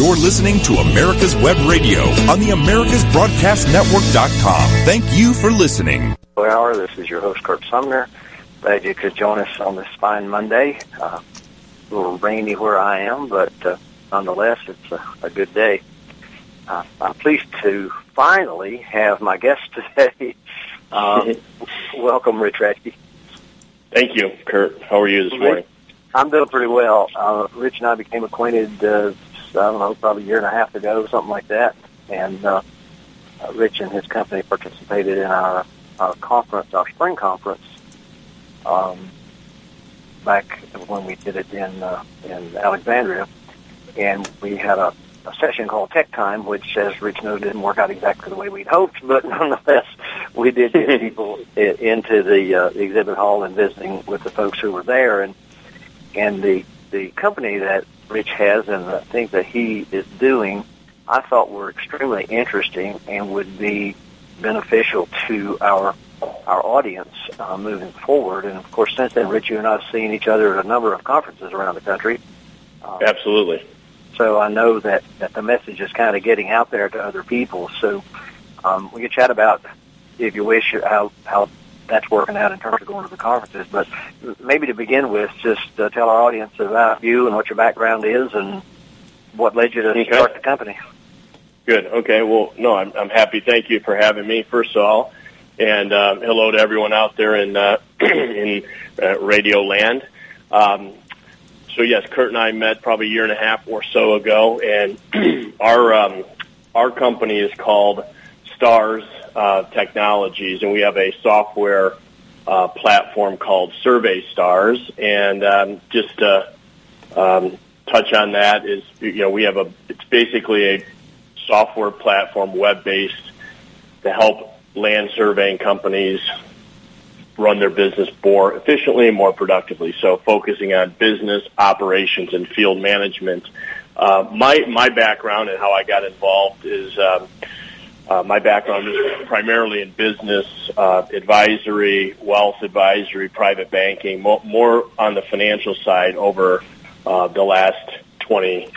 You're listening to America's Web Radio on the AmericasBroadcastNetwork.com. Thank you for listening. Hour. This is your host, Curt Sumner. Glad you could join us on this fine Monday. Uh, a little rainy where I am, but uh, nonetheless, it's a, a good day. Uh, I'm pleased to finally have my guest today. Um, welcome, Rich Radke. Thank you, Curt. How are you this morning? I'm doing pretty well. Uh, Rich and I became acquainted, uh, I don't know, probably a year and a half ago, something like that. And uh, uh, Rich and his company participated in our, our conference, our spring conference, um, back when we did it in uh, in Alexandria, and we had a, a session called Tech Time, which, as Rich knows, didn't work out exactly the way we'd hoped, but nonetheless, we did get people into the, uh, the exhibit hall and visiting with the folks who were there, and and the the company that Rich has and the things that he is doing, I thought were extremely interesting and would be beneficial to our our audience uh, moving forward. And of course, since then, Rich, you and I have seen each other at a number of conferences around the country. Uh, Absolutely. so I know that, that the message is kind of getting out there to other people. So um, we can chat about, if you wish, how how that's working out in terms of going to the conferences. But maybe to begin with, just uh, tell our audience about you and what your background is and what led you to Okay. start the company. Good. Okay. Well, no, I'm, I'm happy. Thank you for having me, first of all. And um, hello to everyone out there in, uh, in uh, Radio Land. Um, so, yes, Curt and I met probably a year and a half or so ago, and our, um, our company is called Stars uh, Technologies, and we have a software uh, platform called Survey Stars. And um, just to um, touch on that is, you know, we have a, it's basically a software platform, web-based, to help land surveying companies run their business more efficiently and more productively. So focusing on business operations and field management. Uh, my my background and how I got involved is um, uh, my background is primarily in business uh, advisory, wealth advisory, private banking, more, more on the financial side over uh, the last 20,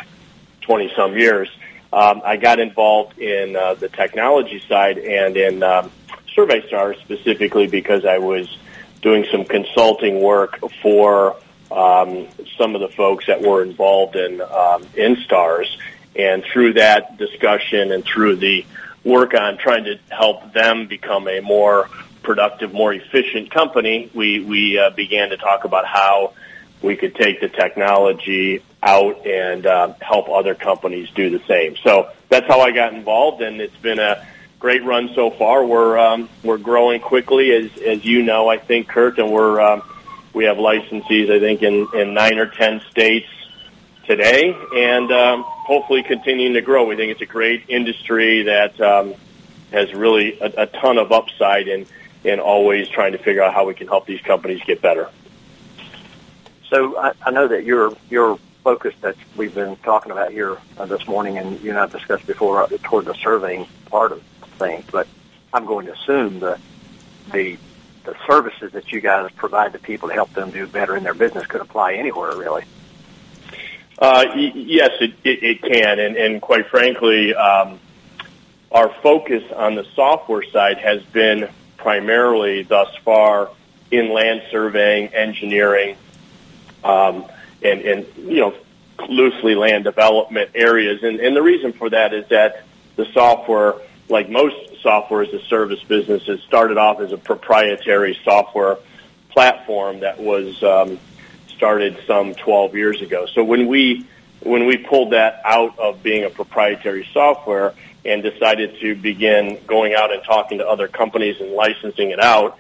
20 some years. Um, I got involved in uh, the technology side and in um, Survey Stars specifically because I was doing some consulting work for um, some of the folks that were involved in um, in Stars, and through that discussion and through the work on trying to help them become a more productive, more efficient company, we we uh, began to talk about how we could take the technology out and uh, help other companies do the same. So that's how I got involved, and it's been a great run so far. We're um, we're growing quickly, as as you know, I think, Kurt, and we're um, we have licensees, I think, in in nine or ten states today, and um, hopefully continuing to grow. We think it's a great industry that um, has really a, a ton of upside and, in always trying to figure out how we can help these companies get better. So I, I know that your your focus that we've been talking about here uh, this morning, and you and I discussed before, uh, toward the surveying part of things. But I'm going to assume that the the services that you guys provide to people to help them do better in their business could apply anywhere, really. Uh, y- yes, it, it, it can, and, and quite frankly, um, our focus on the software side has been primarily thus far in land surveying, engineering, um, and, and you know loosely land development areas. And, and the reason for that is that the software, like most software as a service businesses, started off as a proprietary software platform that was um, started some 12 years ago. So when we when we pulled that out of being a proprietary software and decided to begin going out and talking to other companies and licensing it out,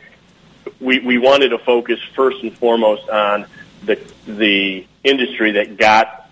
we, we wanted to focus first and foremost on the the industry that got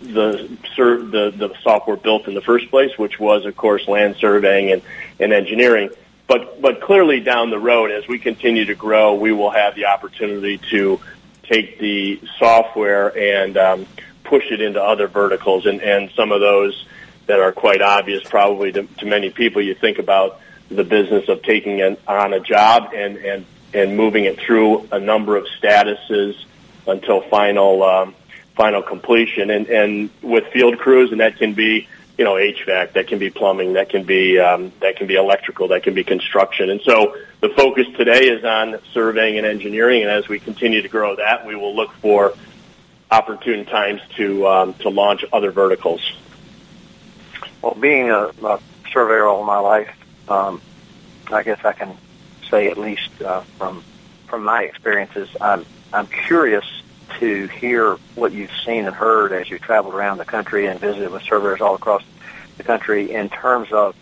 the the the software built in the first place, which was of course land surveying and, and engineering. But but clearly down the road, as we continue to grow, we will have the opportunity to take the software and um, push it into other verticals, and, and some of those that are quite obvious probably to, to many people. You think about the business of taking an, on a job and, and, and moving it through a number of statuses until final um, final completion. And, and with field crews, and that can be you know HVAC, that can be plumbing, that can be um, that can be electrical, that can be construction. And so the focus today is on surveying and engineering. And as we continue to grow that, we will look for opportune times to um, to launch other verticals. Well, being a, a surveyor all my life, um, I guess I can say at least uh, from from my experiences, I'm I'm curious to hear what you've seen and heard as you traveled around the country and visited with surveyors all across the country in terms of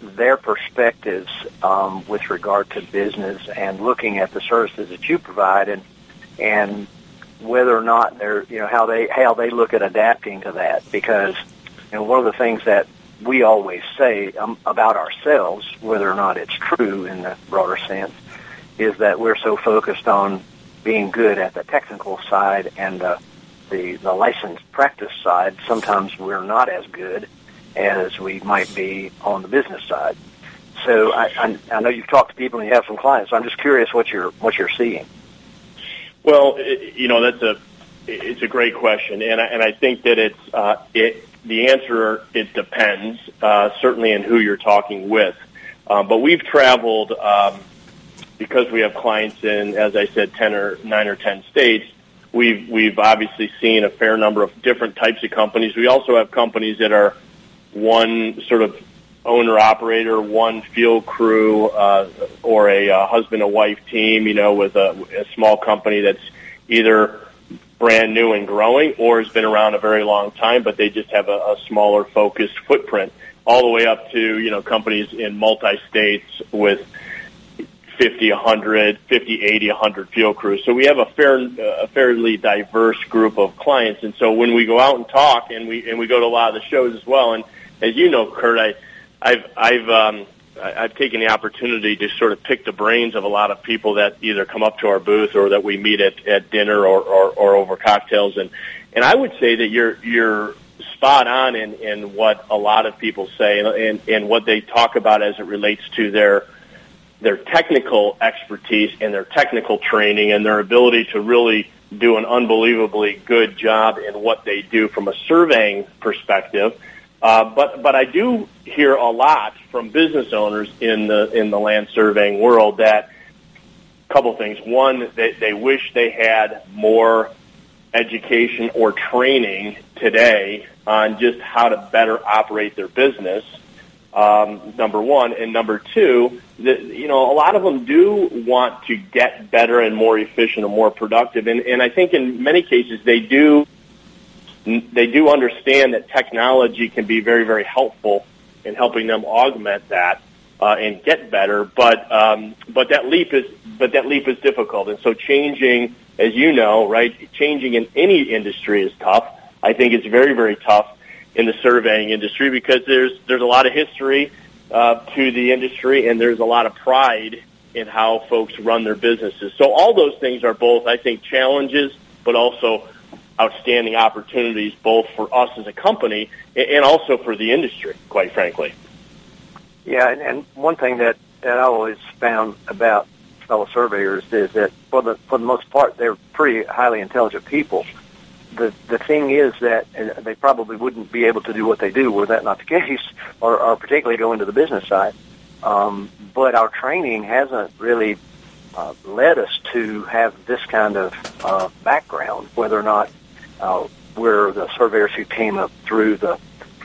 their perspectives um, with regard to business and looking at the services that you provide and and whether or not they're you know how they how they look at adapting to that. Because you know one of the things that we always say um, about ourselves whether or not it's true in the broader sense is that we're so focused on being good at the technical side and uh, the the licensed practice side sometimes we're not as good as we might be on the business side. So I, I, I know you've talked to people and you have some clients. So I'm just curious what you're what you're seeing. Well, it, you know that's a it's a great question, and I, and I think that it's uh, it the answer it depends uh, certainly in who you're talking with, um, but we've traveled um, because we have clients in as I said ten or nine or ten states. We've we've obviously seen a fair number of different types of companies. We also have companies that are one sort of owner operator, one field crew, uh, or a uh, husband and wife team, you know, with a, a small company that's either brand new and growing or has been around a very long time, but they just have a, a smaller focused footprint all the way up to, you know, companies in multi-states with 50, 100, 50, 80, 100 field crews. So we have a fair, a fairly diverse group of clients. And so when we go out and talk and we, and we go to a lot of the shows as well, and as you know, Curt, I, I've I've um, I've taken the opportunity to sort of pick the brains of a lot of people that either come up to our booth or that we meet at, at dinner or, or, or over cocktails, and and I would say that you're you're spot on in, in what a lot of people say and, and, and what they talk about as it relates to their their technical expertise and their technical training and their ability to really do an unbelievably good job in what they do from a surveying perspective uh, but but I do hear a lot from business owners in the in the land surveying world that a couple things. One, they, they wish they had more education or training today on just how to better operate their business. Um, number one, and number two, the, you know, a lot of them do want to get better and more efficient and more productive, and, and I think in many cases they do they do understand that technology can be very, very helpful in helping them augment that uh, and get better. But um, but that leap is but that leap is difficult, and so changing, as you know, right, changing in any industry is tough. I think it's very, very tough in the surveying industry because there's there's a lot of history uh, to the industry, and there's a lot of pride in how folks run their businesses. So all those things are both, I think, challenges, but also outstanding opportunities both for us as a company and also for the industry, quite frankly. Yeah, and, and one thing that, that I always found about fellow surveyors is that for the for the most part they're pretty highly intelligent people. The the thing is that they probably wouldn't be able to do what they do were that not the case, or, or particularly go into the business side. Um, but our training hasn't really uh, led us to have this kind of uh, background, whether or not uh, we're the surveyors who came up through the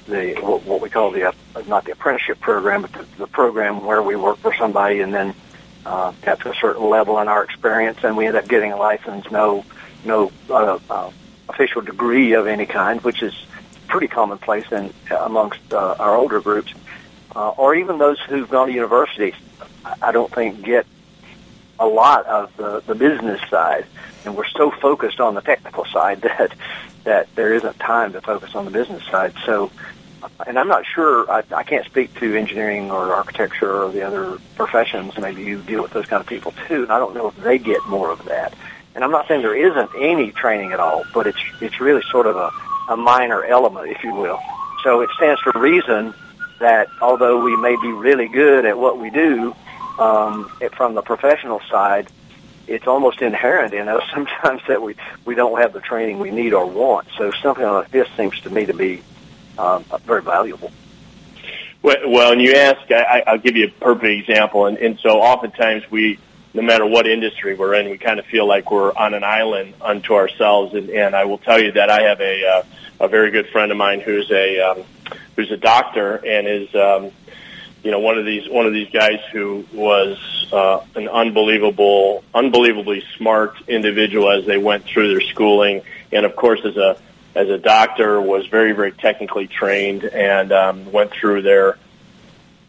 the what we call the uh, not the apprenticeship program, but the, the program where we work for somebody and then uh, got to a certain level in our experience, and we end up getting a license, no no uh, uh, official degree of any kind, which is pretty commonplace in amongst uh, our older groups, uh, or even those who've gone to universities. I don't think get a lot of the, the business side, and we're so focused on the technical side that that there isn't time to focus on the business side. So, and I'm not sure. I, I can't speak to engineering or architecture or the other professions. Maybe you deal with those kind of people too. And I don't know if they get more of that. And I'm not saying there isn't any training at all, but it's it's really sort of a, a minor element, if you will. So it stands to reason that although we may be really good at what we do, um, it, from the professional side, it's almost inherent in us sometimes that we we don't have the training we need or want. So something like this seems to me to be um, very valuable. Well, well, and you ask, I, I'll give you a perfect example. And, and so oftentimes we, no matter what industry we're in, we kind of feel like we're on an island unto ourselves. And, and I will tell you that I have a, uh, a very good friend of mine who's a, um, who's a doctor and is, um, you know, one of these, one of these guys who was, uh, an unbelievable, unbelievably smart individual as they went through their schooling. And of course, as a, as a doctor, was very, very technically trained and um, went through their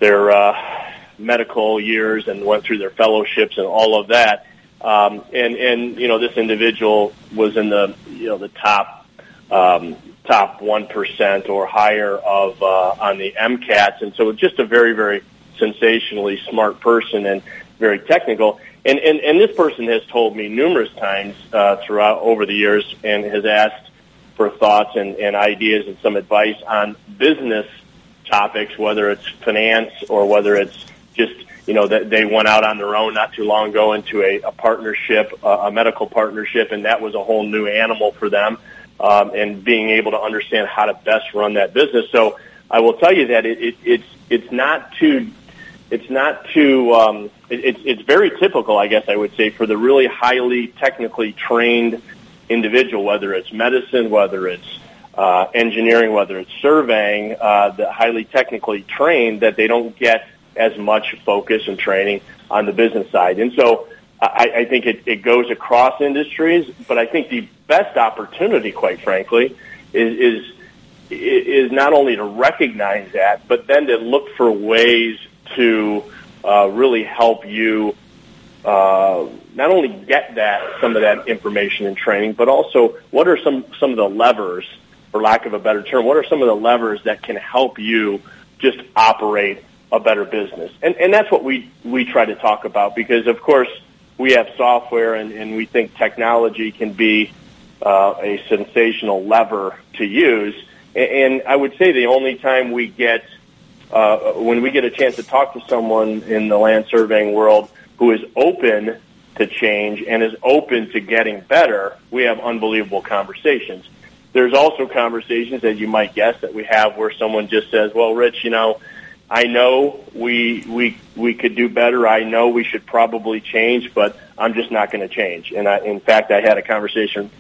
their uh, medical years and went through their fellowships and all of that. Um, and and you know, this individual was in the you know the top um, top one percent or higher of uh, on the MCATs, and so just a very, very sensationally smart person and very technical. And, and, and this person has told me numerous times uh, throughout over the years and has asked for thoughts and, and ideas and some advice on business topics, whether it's finance or whether it's just you know that they went out on their own not too long ago into a, a partnership, uh, a medical partnership, and that was a whole new animal for them. Um, and being able to understand how to best run that business. So I will tell you that it, it, it's it's not too it's not too um, it, it's it's very typical, I guess I would say, for the really highly technically trained individual, whether it's medicine, whether it's uh, engineering, whether it's surveying, uh, the highly technically trained, that they don't get as much focus and training on the business side. And so I, I think it, it goes across industries, but I think the best opportunity, quite frankly, is, is is not only to recognize that, but then to look for ways to uh, really help you uh, not only get that some of that information and training, but also what are some some of the levers, for lack of a better term, what are some of the levers that can help you just operate a better business? And and that's what we we try to talk about because of course we have software and, and we think technology can be uh, a sensational lever to use. And, and I would say the only time we get uh, when we get a chance to talk to someone in the land surveying world who is open to change and is open to getting better, we have unbelievable conversations. There's also conversations that you might guess that we have where someone just says, "Well, Rich, you know, I know we we we could do better. I know we should probably change, but I'm just not going to change." And I, in fact, I had a conversation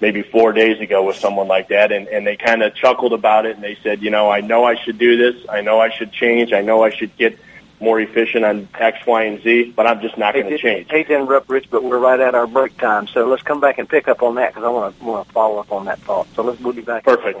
maybe four days ago with someone like that, and and they kind of chuckled about it, and they said, "You know, I know I should do this. I know I should change. I know I should get more efficient on X, Y, and Z, but I'm just not going to change. Hate to interrupt, Rich, but we're right at our break time, so let's come back and pick up on that because I want to want to follow up on that thought. So let's we'll be back. Perfect.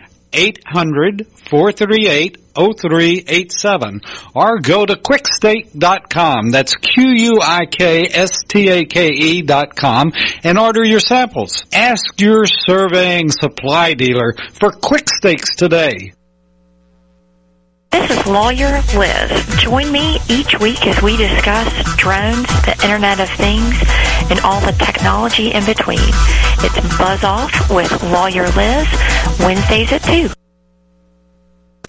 800-438-0387 or go to quikstake.com. That's Q-U-I-K-S-T-A-K-E dot com and order your samples. Ask your surveying supply dealer for quick stakes today. This is Lawyer Liz. Join me each week as we discuss drones, the Internet of Things, and all the technology in between. It's Buzz Off with Lawyer Liz, Wednesdays at 2.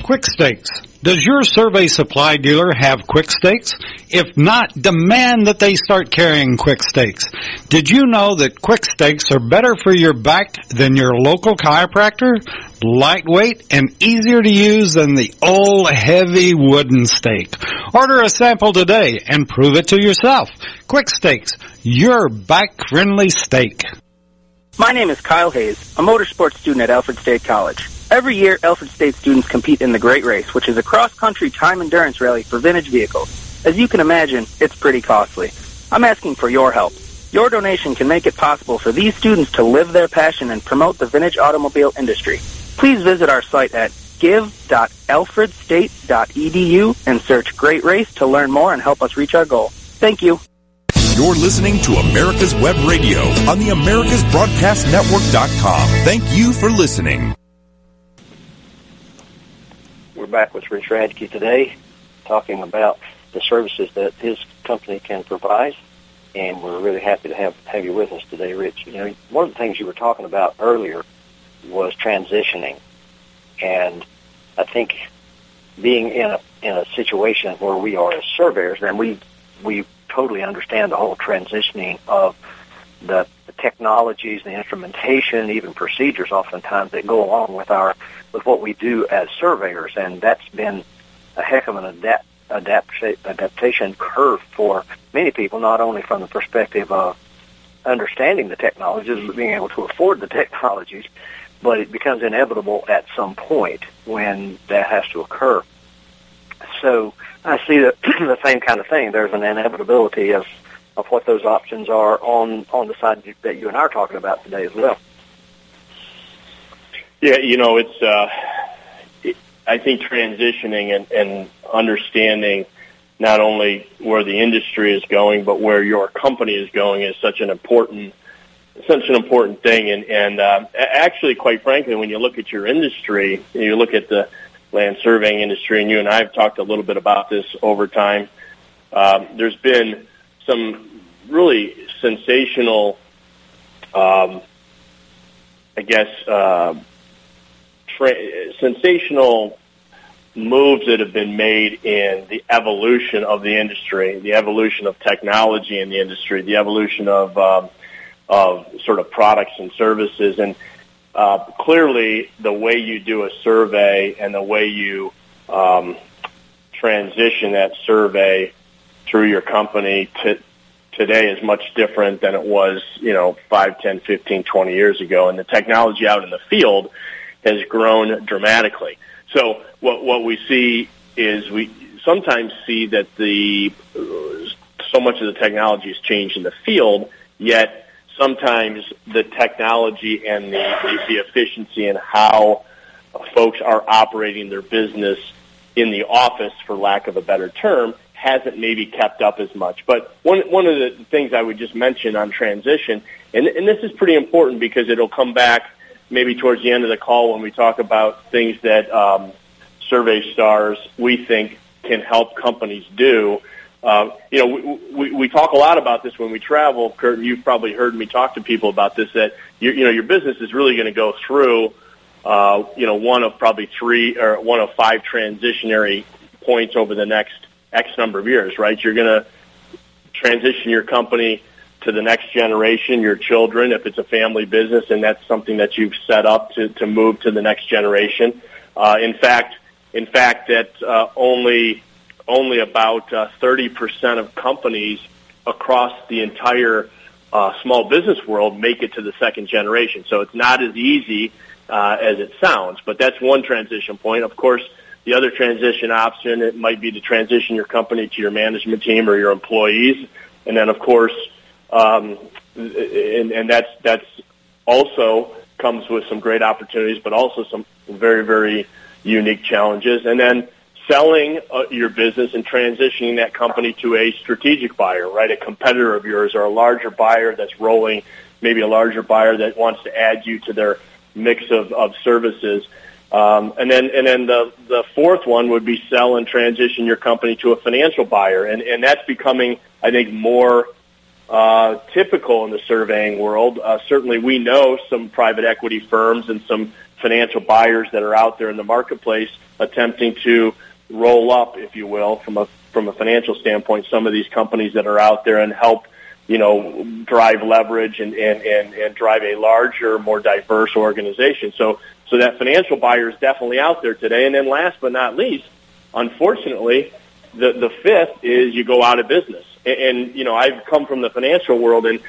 Quick Stakes. Does your survey supply dealer have Quick Stakes? If not, demand that they start carrying Quick Stakes. Did you know that Quick Stakes are better for your back than your local chiropractor? Lightweight and easier to use than the old heavy wooden stake. Order a sample today and prove it to yourself. Quick Stakes, your back friendly stake. My name is Kyle Hayes, a motorsports student at Alfred State College. Every year, Alfred State students compete in the Great Race, which is a cross-country time endurance rally for vintage vehicles. As you can imagine, it's pretty costly. I'm asking for your help. Your donation can make it possible for these students to live their passion and promote the vintage automobile industry. Please visit our site at give.alfredstate.edu and search Great Race to learn more and help us reach our goal. Thank you. You're listening to America's Web Radio on the AmericasBroadcastNetwork.com. Thank you for listening. Back with Rich Radke today, talking about the services that his company can provide. And we're really happy to have, have you with us today, Rich. You know, one of the things you were talking about earlier was transitioning. And I think being in a in a situation where we are as surveyors, then we we totally understand the whole transitioning of the, technologies, the instrumentation, even procedures, oftentimes that go along with our with what we do as surveyors, and that's been a heck of an adapt, adapt adaptation curve for many people, not only from the perspective of understanding the technologies, but being able to afford the technologies, but it becomes inevitable at some point when that has to occur. So I see the, the same kind of thing. There's an inevitability of of what those options are on on the side that you and I are talking about today as well. Yeah, you know, it's. Uh, I think transitioning and, and understanding not only where the industry is going, but where your company is going is such an important such an important thing. And, and uh, actually, quite frankly, when you look at your industry, you look at the land surveying industry, and you and I have talked a little bit about this over time. Um, there's been some really sensational, um, I guess, uh, tra- sensational moves that have been made in the evolution of the industry, the evolution of technology in the industry, the evolution of um, of sort of products and services. And uh, clearly, the way you do a survey and the way you um, transition that survey through your company to today is much different than it was, you know, 5, 10, 15, 20 years ago. And the technology out in the field has grown dramatically. So what, what we see is we sometimes see that the, so much of the technology has changed in the field, yet sometimes the technology and the, the, the efficiency and how folks are operating their business in the office, for lack of a better term, hasn't maybe kept up as much. But one one of the things I would just mention on transition, and, and this is pretty important because it'll come back maybe towards the end of the call when we talk about things that um, Survey Stars we think can help companies do uh, you know, we, we, we talk a lot about this when we travel. Curt, you've probably heard me talk to people about this. That you, you know, your business is really going to go through, uh, you know, one of probably three or one of five transitionary points over the next X number of years. Right? You're going to transition your company to the next generation, your children, if it's a family business, and that's something that you've set up to to move to the next generation. Uh, in fact, in fact, that uh, only only about uh, 30% of companies across the entire uh, small business world make it to the second generation. So it's not as easy uh, as it sounds, but that's one transition point. Of course, the other transition option, it might be to transition your company to your management team or your employees. And then, of course, um, and, and that's, that's also comes with some great opportunities, but also some very, very unique challenges. And then selling uh, your business and transitioning that company to a strategic buyer, right? A competitor of yours or a larger buyer that's rolling, maybe a larger buyer that wants to add you to their mix of, of services. Um, and then, and then the, the fourth one would be sell and transition your company to a financial buyer. And, and that's becoming, I think, more, uh, typical in the surveying world. Uh, certainly we know some private equity firms and some financial buyers that are out there in the marketplace attempting to roll up, if you will, from a from a financial standpoint, some of these companies that are out there and help, you know, drive leverage and and and, and drive a larger, more diverse organization. So so that financial buyer is definitely out there today. And then last but not least, unfortunately, the the fifth is you go out of business. And, and you know, I've come from the financial world and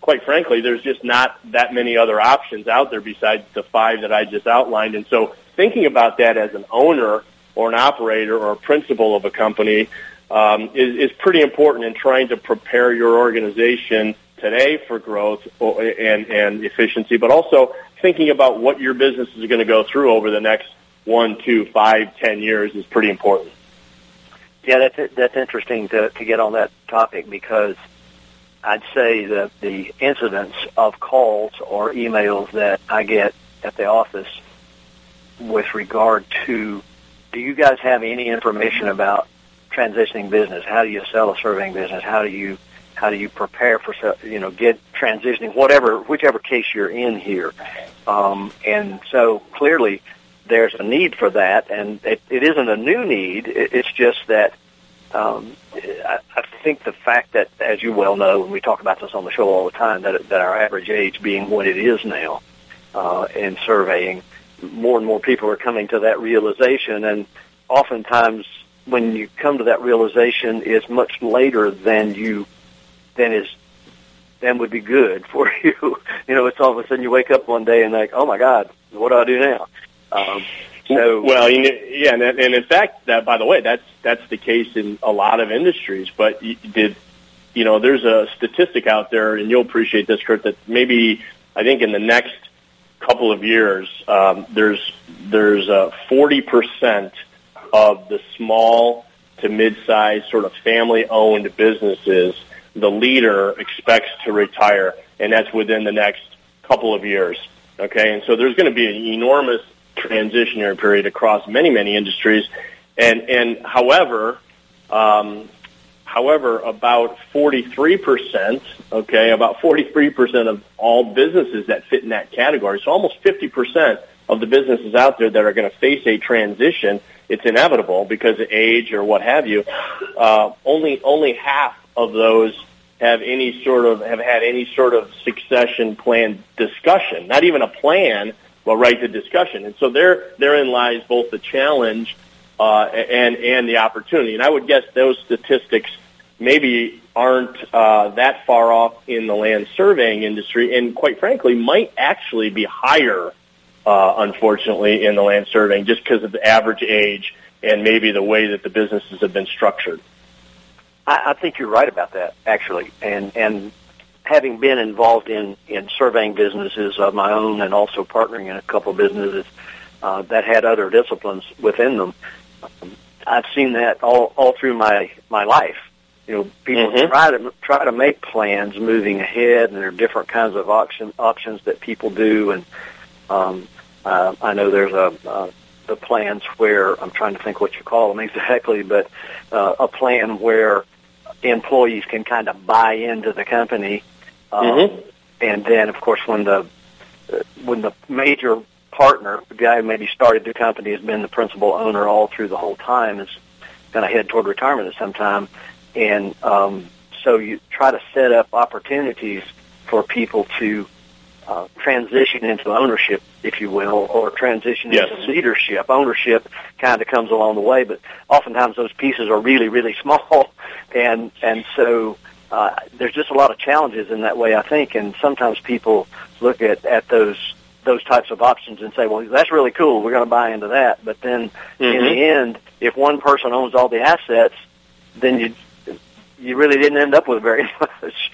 quite frankly, there's just not that many other options out there besides the five that I just outlined. And so thinking about that as an owner or an operator or a principal of a company um, is, is pretty important in trying to prepare your organization today for growth and, and efficiency, but also thinking about what your business is going to go through over the next one, two, five, ten years is pretty important. Yeah, that's that's interesting to to get on that topic because I'd say that the incidence of calls or emails that I get at the office with regard to do you guys have any information about transitioning business? How do you sell a surveying business? How do you how do you prepare for you know get transitioning whatever whichever case you're in here? Um, and so clearly there's a need for that, and it, it isn't a new need. It, it's just that um, I, I think the fact that, as you well know, and we talk about this on the show all the time, that that our average age being what it is now uh, in surveying, more and more people are coming to that realization, and oftentimes when you come to that realization is much later than you than is than would be good for you. you know, it's all of a sudden you wake up one day and like, oh my God, what do I do now? Um, so well, you know, yeah, and, and in fact, that by the way, that's that's the case in a lot of industries. But did you know? There's a statistic out there, and you'll appreciate this, Curt. That maybe I think in the next couple of years, um, there's there's forty percent of the small to mid-sized sort of family-owned businesses, the leader expects to retire, and that's within the next couple of years. Okay, and so there's going to be an enormous transitionary period across many, many industries. And, and however, um, however, about 43%, okay, about 43% of all businesses that fit in that category, so almost 50% of the businesses out there that are going to face a transition, it's inevitable because of age or what have you, uh, only, only half of those have any sort of, have had any sort of succession plan discussion, not even a plan, but right to discussion. And so there, therein lies both the challenge uh, and and the opportunity. And I would guess those statistics maybe aren't uh, that far off in the land surveying industry, and quite frankly, might actually be higher, uh, unfortunately, in the land surveying just because of the average age and maybe the way that the businesses have been structured. I, I think you're right about that, actually, and and having been involved in in surveying businesses of my own and also partnering in a couple of businesses uh, that had other disciplines within them, um, I've seen that all all through my my life. You know, people mm-hmm. try to try to make plans moving ahead, and there are different kinds of option options that people do. And um, uh, I know there's a uh, the plans where I'm trying to think what you call them exactly, but uh, a plan where employees can kind of buy into the company um, mm-hmm. And then, of course, when the uh, when the major partner, the guy who maybe started the company, has been the principal owner all through the whole time, is going to head toward retirement at some time, and um, so you try to set up opportunities for people to uh, transition into ownership, if you will, or transition yes. into leadership. Ownership kind of comes along the way, but oftentimes those pieces are really, really small, and and so uh, there's just a lot of challenges in that way, I think, and sometimes people look at, at those those types of options and say, well, that's really cool. We're going to buy into that. But then mm-hmm. in the end, if one person owns all the assets, then you you really didn't end up with very much.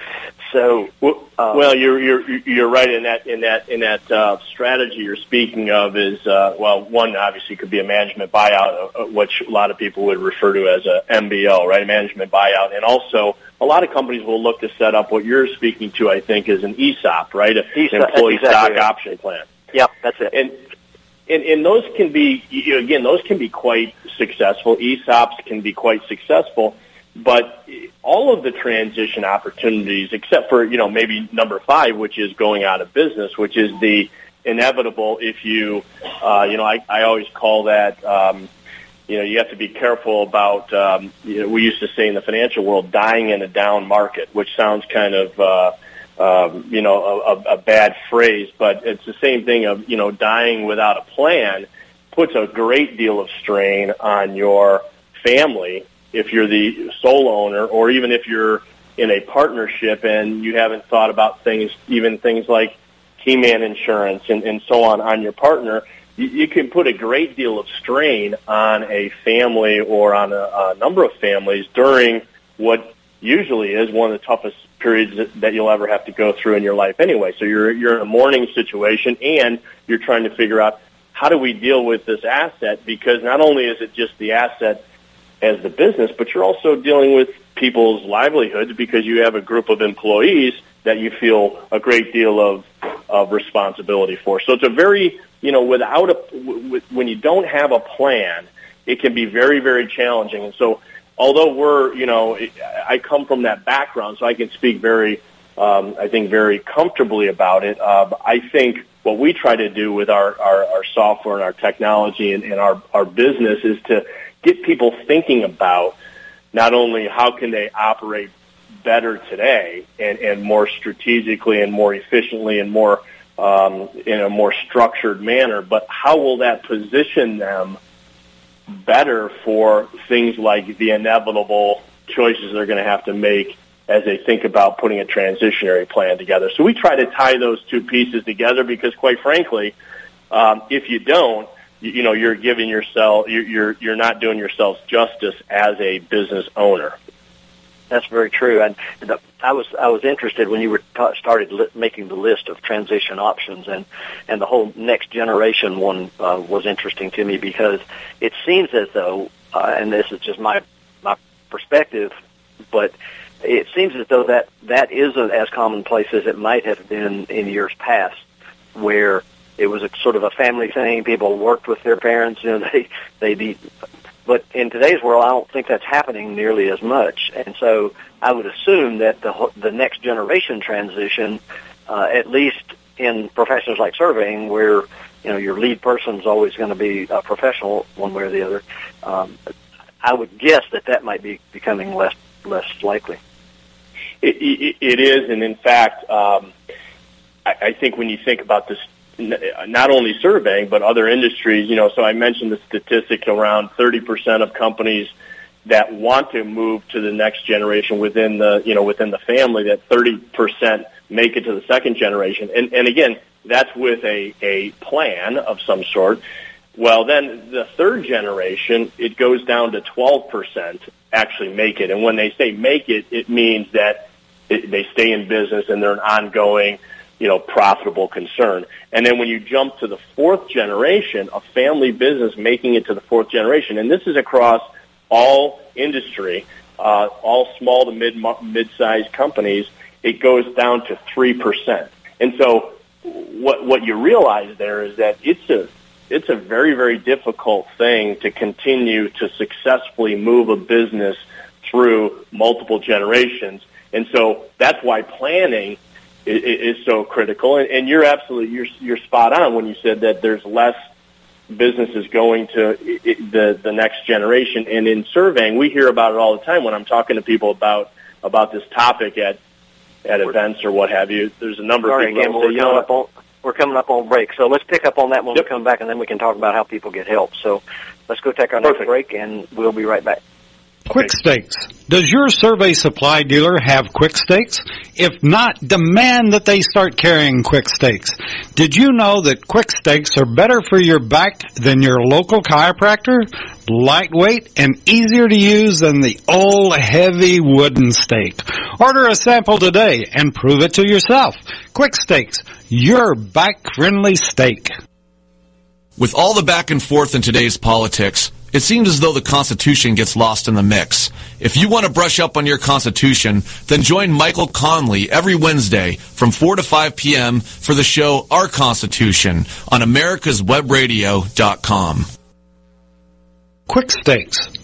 So, well, uh, well you're you're you're right in that in that in that uh, strategy you're speaking of is uh, well, one obviously could be a management buyout, uh, which a lot of people would refer to as a MBO, right? A management buyout, and also a lot of companies will look to set up what you're speaking to. I think is an ESOP, right? An employee exactly stock right. option plan. Yep, that's it. And and, and those can be again, those can be quite successful. ESOPs can be quite successful but all of the transition opportunities, except for, you know, maybe number five, which is going out of business, which is the inevitable if you, uh, you know, I, I always call that, um, you know, you have to be careful about, um, you know, we used to say in the financial world, dying in a down market, which sounds kind of, uh, um, you know, a, a bad phrase, but it's the same thing of, you know, dying without a plan puts a great deal of strain on your family if you're the sole owner or even if you're in a partnership and you haven't thought about things, even things like key man insurance and, and so on on your partner, you, you can put a great deal of strain on a family or on a, a number of families during what usually is one of the toughest periods that, that you'll ever have to go through in your life anyway. So you're, you're in a mourning situation and you're trying to figure out how do we deal with this asset because not only is it just the asset as the business, but you're also dealing with people's livelihoods because you have a group of employees that you feel a great deal of of responsibility for. So it's a very, you know, without a when you don't have a plan, it can be very very challenging. And so although we're, you know, I come from that background, so I can speak very, um, I think, very comfortably about it. Uh, I think what we try to do with our, our, our software and our technology and, and our, our business is to get people thinking about not only how can they operate better today and, and more strategically and more efficiently and more um, in a more structured manner, but how will that position them better for things like the inevitable choices they're going to have to make as they think about putting a transitionary plan together. So we try to tie those two pieces together because, quite frankly, um, if you don't, you, you know, you're giving yourself, you're, you're you're not doing yourself justice as a business owner. That's very true. And the, I was I was interested when you were ta- started li- making the list of transition options, and and the whole next generation one uh, was interesting to me because it seems as though, uh, and this is just my my perspective, but it seems as though that that isn't as commonplace as it might have been in years past, where it was a sort of a family thing. People worked with their parents. You know, they they be but in today's world, I don't think that's happening nearly as much. And so I would assume that the the next generation transition, uh, at least in professions like surveying, where you know your lead person is always going to be a professional one way or the other, um, I would guess that that might be becoming less less likely. it, it, it is, and in fact, um, I, I think when you think about this not only surveying but other industries. You know, so I mentioned the statistic around 30% of companies that want to move to the next generation within the you know within the family. That 30% make it to the second generation, and and again, that's with a a plan of some sort. Well, then the third generation, it goes down to 12% actually make it. And when they say make it, it means that it, they stay in business and they're an ongoing you know, profitable concern. And then when you jump to the fourth generation, a family business making it to the fourth generation, and this is across all industry, uh, all small to mid mid-sized companies, it goes down to three percent. And so, what what you realize there is that it's a it's a very very difficult thing to continue to successfully move a business through multiple generations. And so that's why planning is, is so critical. And, and you're absolutely you're you're spot on when you said that there's less businesses going to the the next generation. And in surveying, we hear about it all the time when I'm talking to people about about this topic at at events or what have you. There's a number Sorry, of people. Again, we're, coming up on, we're coming up on break, so let's pick up on that when yep. we come back, and then we can talk about how people get help. So let's go take our Perfect. next break, and we'll be right back. Quick Stakes. Does your survey supply dealer have Quick Stakes? If not, demand that they start carrying Quick Stakes. Did you know that Quick Stakes are better for your back than your local chiropractor? Lightweight and easier to use than the old heavy wooden stake. Order a sample today and prove it to yourself. Quick Stakes, your back friendly stake. With all the back and forth in today's politics, it seems as though the Constitution gets lost in the mix. If you want to brush up on your Constitution, then join Michael Conley every Wednesday from 4 to 5 p.m. for the show Our Constitution on americaswebradio.com. Quick Stakes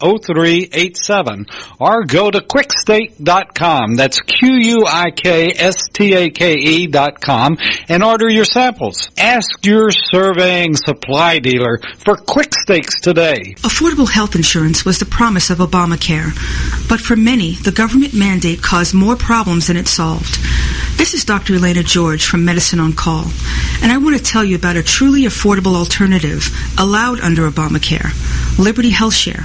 0387 or go to quikstake.com. That's Q-U-I-K-S-T-A-K-E dot com and order your samples. Ask your surveying supply dealer for quick stakes today. Affordable health insurance was the promise of Obamacare, but for many, the government mandate caused more problems than it solved. This is Dr. Elena George from Medicine on Call, and I want to tell you about a truly affordable alternative allowed under Obamacare, Liberty Health Share.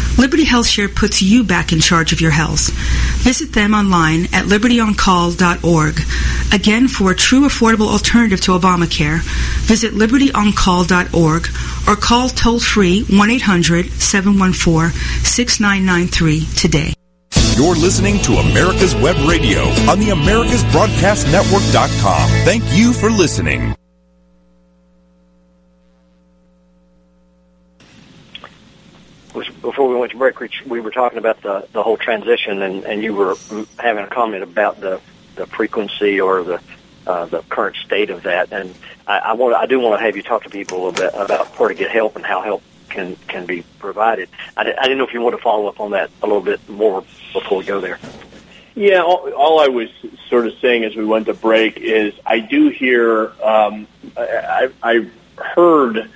Liberty HealthShare puts you back in charge of your health. Visit them online at libertyoncall.org. Again, for a true affordable alternative to Obamacare, visit libertyoncall.org or call toll-free 1-800-714-6993 today. You're listening to America's Web Radio on the AmericasBroadcastNetwork.com. Thank you for listening. Before we went to break, we were talking about the the whole transition, and, and you were having a comment about the the frequency or the uh, the current state of that. And I, I want I do want to have you talk to people a bit about where to get help and how help can can be provided. I, I didn't know if you want to follow up on that a little bit more before we go there. Yeah, all, all I was sort of saying as we went to break is I do hear um, I, I heard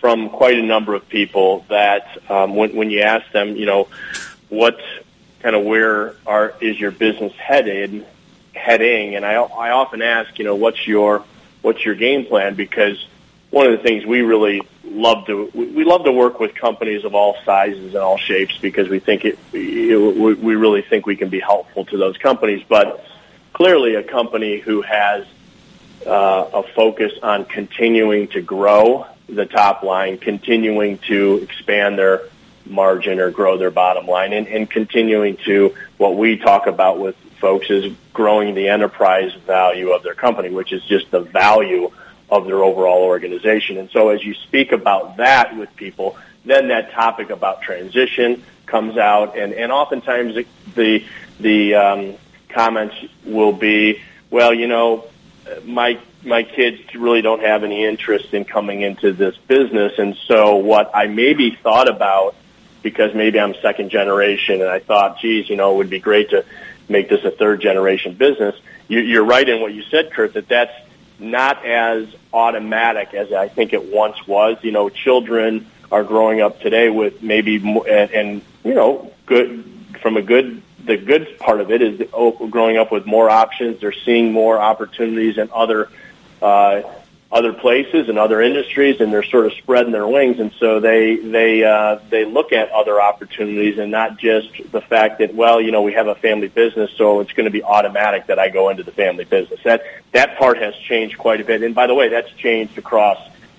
from quite a number of people that um, when, when you ask them, you know, what kind of where are is your business headed heading, and I I often ask, you know, what's your what's your game plan? Because one of the things we really love to we love to work with companies of all sizes and all shapes because we think it, we really think we can be helpful to those companies. But clearly a company who has uh, a focus on continuing to grow the top line continuing to expand their margin or grow their bottom line and, and continuing to what we talk about with folks is growing the enterprise value of their company which is just the value of their overall organization. And so as you speak about that with people, then that topic about transition comes out, and, and oftentimes the the, um, comments will be, well, you know, my my kids really don't have any interest in coming into this business, and so what I maybe thought about because maybe I'm second generation, and I thought, geez, you know, it would be great to make this a third generation business. You, you're right in what you said, Curt, that that's not as automatic as I think it once was. You know, children are growing up today with maybe more, and, and you know, good from a good. The good part of it is oh, growing up with more options. They're seeing more opportunities in other uh, other places and other industries, and they're sort of spreading their wings. And so they they uh, they look at other opportunities and not just the fact that well, you know, we have a family business, so it's going to be automatic that I go into the family business. That that part has changed quite a bit. And by the way, that's changed across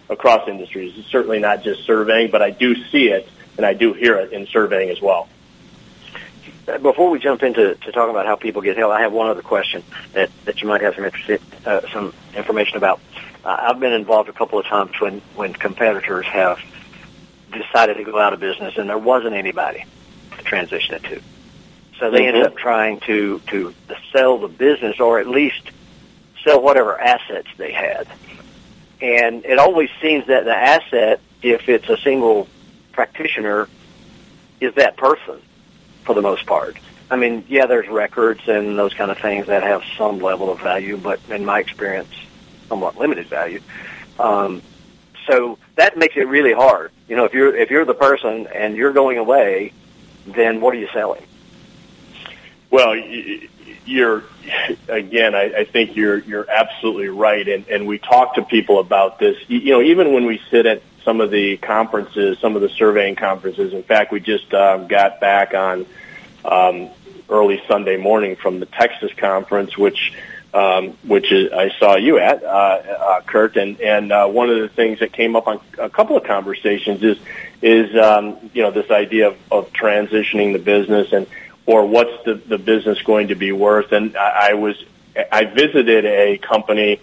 across industries. It's certainly not just surveying, but I do see it and I do hear it in surveying as well. Before we jump into to talking about how people get help, I have one other question that, that you might have some interest, uh, some information about. Uh, I've been involved a couple of times when, when competitors have decided to go out of business and there wasn't anybody to transition it to. So they mm-hmm. ended up trying to, to sell the business or at least sell whatever assets they had. And it always seems that the asset, if it's a single practitioner, is that person for the most part. I mean, yeah, there's records and those kind of things that have some level of value, but in my experience, somewhat limited value. Um, so that makes it really hard. You know, if you're if you're the person and you're going away, then what are you selling? Well, you're again. I, I think you're you're absolutely right, and and we talk to people about this. You know, even when we sit at some of the conferences, some of the surveying conferences. In fact, we just um, got back on um, early Sunday morning from the Texas conference, which um, which is, I saw you at, uh, uh, Curt, and and uh, one of the things that came up on a couple of conversations is is um, you know this idea of, of transitioning the business and or what's the the business going to be worth. And I, I was I visited a company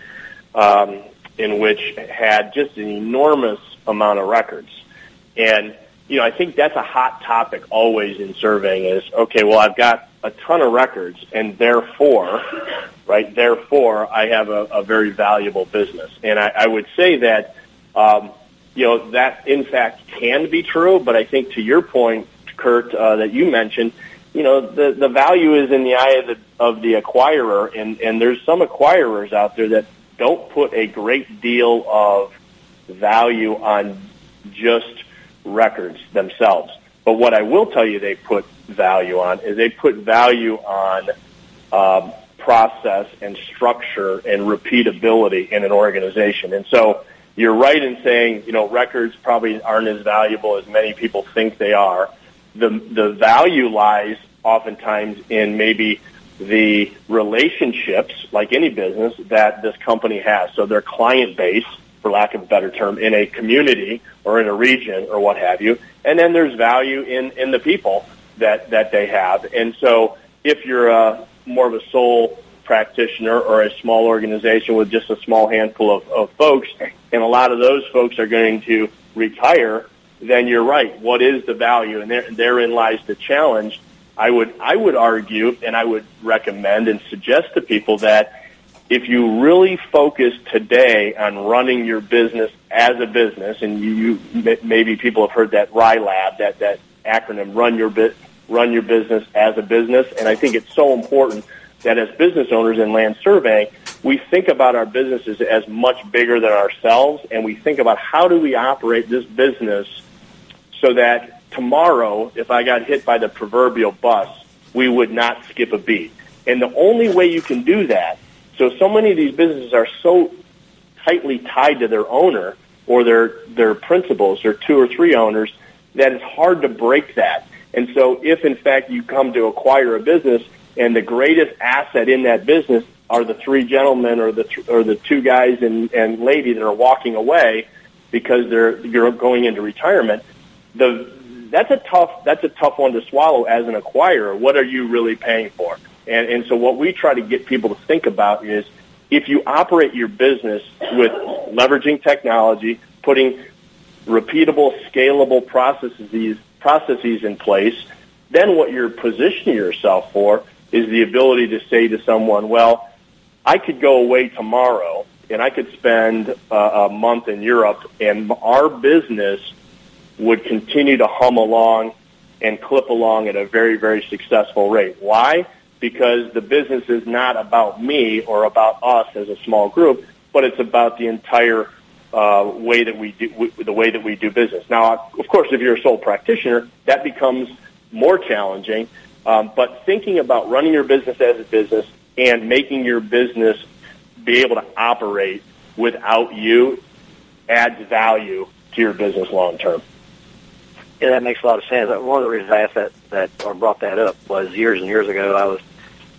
um, in which had just an enormous amount of records, and you know I think that's a hot topic always in surveying is okay. Well, I've got a ton of records, and therefore, right? Therefore, I have a, a very valuable business, and I, I would say that, um, you know, that in fact can be true. But I think to your point, Curt, uh, that you mentioned, you know, the the value is in the eye of the of the acquirer, and and there's some acquirers out there that don't put a great deal of value on just records themselves. But what I will tell you they put value on is they put value on um, process and structure and repeatability in an organization. And so you're right in saying, you know, records probably aren't as valuable as many people think they are. the the value lies oftentimes in maybe the relationships, like any business, that this company has. So their client base, for lack of a better term, in a community or in a region or what have you. And then there's value in, in the people that, that they have. And so if you're a, more of a sole practitioner or a small organization with just a small handful of, of folks, and a lot of those folks are going to retire, then you're right. What is the value? And there, therein lies the challenge. I would I would argue and I would recommend and suggest to people that if you really focus today on running your business as a business, and you, you maybe people have heard that RILAB, that that acronym, run your bit, run your business as a business, and I think it's so important that as business owners in land surveying, we think about our businesses as much bigger than ourselves, and we think about how do we operate this business so that tomorrow, if I got hit by the proverbial bus, we would not skip a beat. And the only way you can do that, so so many of these businesses are so tightly tied to their owner or their their principals, their two or three owners, that it's hard to break that. And so if in fact you come to acquire a business and the greatest asset in that business are the three gentlemen or the th- or the two guys and, and lady that are walking away because they're you're going into retirement, the that's a tough that's a tough one to swallow as an acquirer. What are you really paying for? And and so what we try to get people to think about is if you operate your business with leveraging technology, putting repeatable, scalable processes processes in place, then what you're positioning yourself for is the ability to say to someone, well, I could go away tomorrow and I could spend uh, a month in Europe and our business would continue to hum along and clip along at a very, very successful rate. Why? Because the business is not about me or about us as a small group, but it's about the entire uh, way that we do the way that we do business. Now, of course, if you're a sole practitioner, that becomes more challenging. Um, but thinking about running your business as a business and making your business be able to operate without you adds value to your business long term. Yeah, that makes a lot of sense. One of the reasons I asked that, that or brought that up was years and years ago I was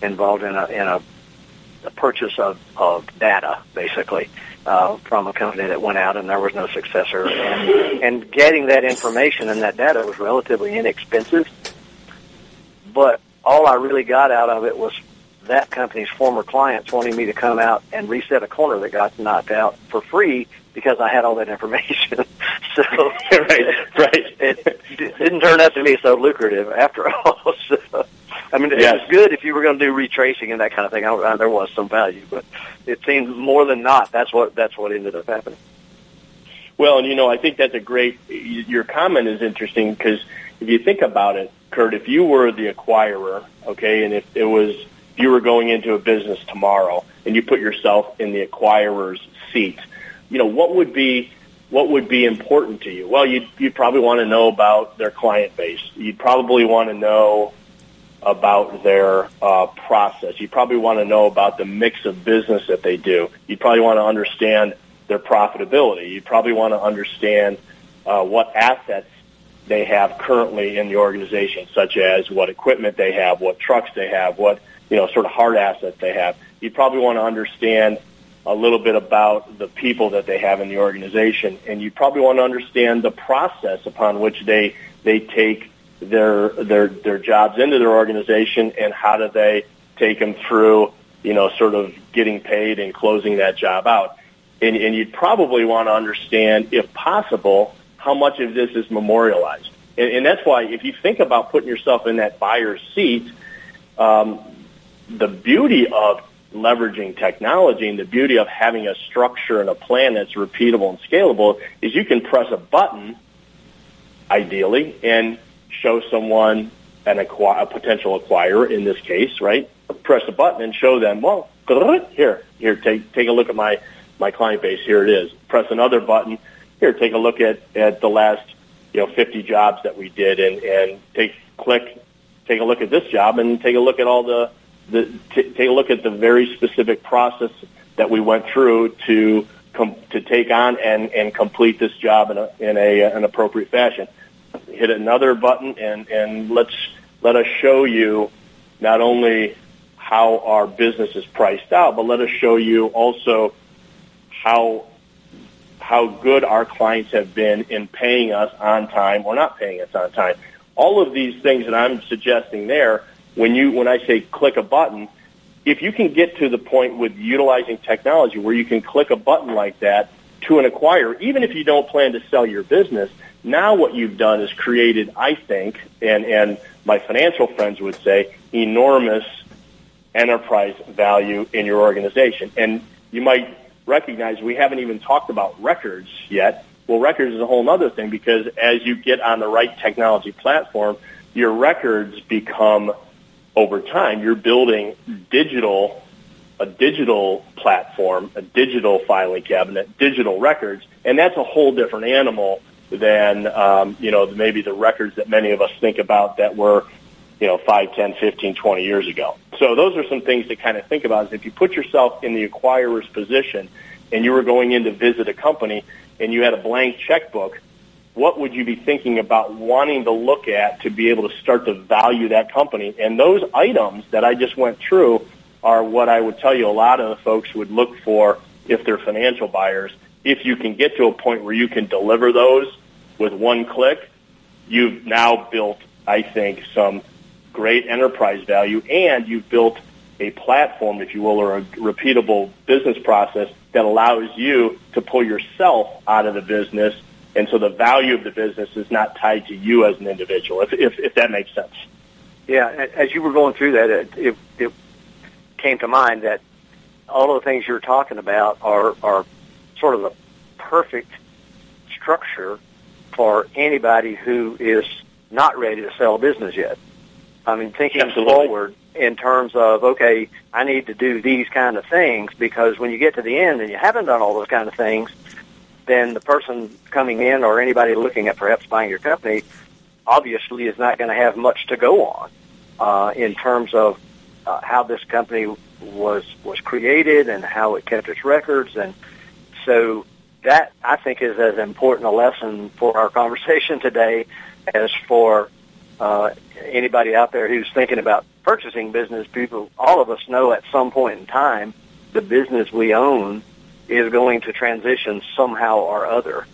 involved in a in a, a purchase of, of data, basically, uh, from a company that went out and there was no successor, and and getting that information and that data was relatively inexpensive, but all I really got out of it was that company's former clients wanting me to come out and reset a corner that got knocked out for free because I had all that information. so right, right. It, didn't turn out to be so lucrative after all. so, I mean, Yes. it was good if you were going to do retracing and that kind of thing. I, I, there was some value, but it seemed more than not that's what that's what ended up happening. Well, and you know, I think that's a great. Your comment is interesting because if you think about it, Curt, if you were the acquirer, okay, and if it was if you were going into a business tomorrow and you put yourself in the acquirer's seat, you know, what would be what would be important to you? Well, you'd you'd probably want to know about their client base. You'd probably want to know about their uh, process. You probably want to know about the mix of business that they do. You'd probably want to understand their profitability. You'd probably want to understand uh, what assets they have currently in the organization, such as what equipment they have, what trucks they have, what you know sort of hard assets they have. You'd probably want to understand a little bit about the people that they have in the organization, and you probably want to understand the process upon which they they take their their their jobs into their organization, and how do they take them through, you know, sort of getting paid and closing that job out. And, and you'd probably want to understand, if possible, how much of this is memorialized. And, and that's why, if you think about putting yourself in that buyer's seat, um, the beauty of leveraging technology and the beauty of having a structure and a plan that's repeatable and scalable is you can press a button, ideally, and show someone an a potential acquirer in this case, right? Press a button and show them, well, here, here, take take a look at my my client base. Here it is. Press another button. Here, take a look at at the last you know 50 jobs that we did, and and take click, take a look at this job, and take a look at all the the take a look at the very specific process that we went through to com- to take on and and complete this job in a in a an appropriate fashion. hit another button and, and let's let us show you not only how our business is priced out, but let us show you also how how good our clients have been in paying us on time or not paying us on time. All of these things that I'm suggesting there, when you when I say click a button, if you can get to the point with utilizing technology where you can click a button like that to an acquirer, even if you don't plan to sell your business, now what you've done is created, I think, and, and my financial friends would say, enormous enterprise value in your organization. And you might recognize we haven't even talked about records yet. Well, records is a whole other thing because as you get on the right technology platform, your records become over time. You're building digital, a digital platform, a digital filing cabinet, digital records, and that's a whole different animal than um, you know maybe the records that many of us think about that were you know 5, 10, 15, 20 years ago. So those are some things to kind of think about. Is if you put yourself in the acquirer's position and you were going in to visit a company and you had a blank checkbook, what would you be thinking about wanting to look at to be able to start to value that company? And those items that I just went through are what I would tell you a lot of the folks would look for if they're financial buyers if you can get to a point where you can deliver those with one click, you've now built, I think, some great enterprise value and you've built a platform, if you will, or a repeatable business process that allows you to pull yourself out of the business. And so the value of the business is not tied to you as an individual, if, if, if that makes sense. Yeah, as you were going through that, it, it, it came to mind that all of the things you're talking about are, are sort of the perfect structure for anybody who is not ready to sell a business yet. I mean, thinking Absolutely. forward in terms of, okay, I need to do these kind of things because when you get to the end and you haven't done all those kind of things, then the person coming in or anybody looking at perhaps buying your company obviously is not going to have much to go on uh, in terms of uh, how this company was was created and how it kept its records and so that I think is as important a lesson for our conversation today as for uh, anybody out there who's thinking about purchasing business. People, all of us know at some point in time the business we own is going to transition somehow or other,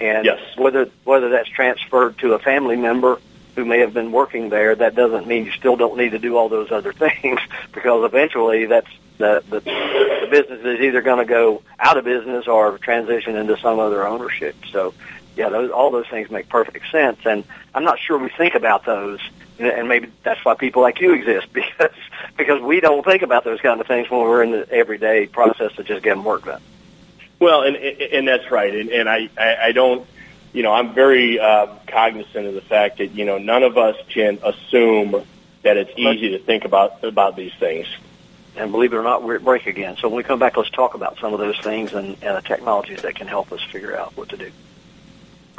and yes. whether whether that's transferred to a family member who may have been working there, that doesn't mean you still don't need to do all those other things because eventually that's the the, the business is either going to go out of business or transition into some other ownership. So, yeah, those, all those things make perfect sense, and I'm not sure we think about those, and maybe that's why people like you exist because because we don't think about those kind of things when we're in the everyday process of just getting work done. Well, and and that's right, and, and I, I I don't you know, I'm very uh, cognizant of the fact that you know none of us can assume that it's easy to think about about these things. And believe it or not, we're at break again. So when we come back, let's talk about some of those things and, and the technologies that can help us figure out what to do.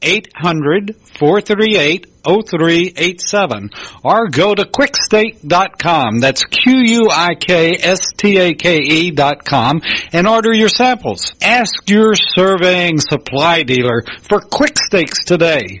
800-438-0387 or go to quikstake.com. That's Q-U-I-K-S-T-A-K-E dot com and order your samples. Ask your surveying supply dealer for quick stakes today.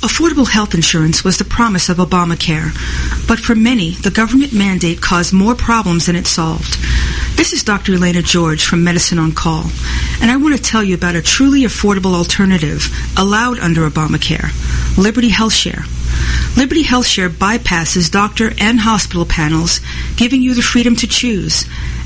Affordable health insurance was the promise of Obamacare, but for many, the government mandate caused more problems than it solved. This is Dr. Elaina George from Medicine on Call, and I want to tell you about a truly affordable alternative allowed under Obamacare, Liberty HealthShare. Liberty HealthShare bypasses doctor and hospital panels, giving you the freedom to choose.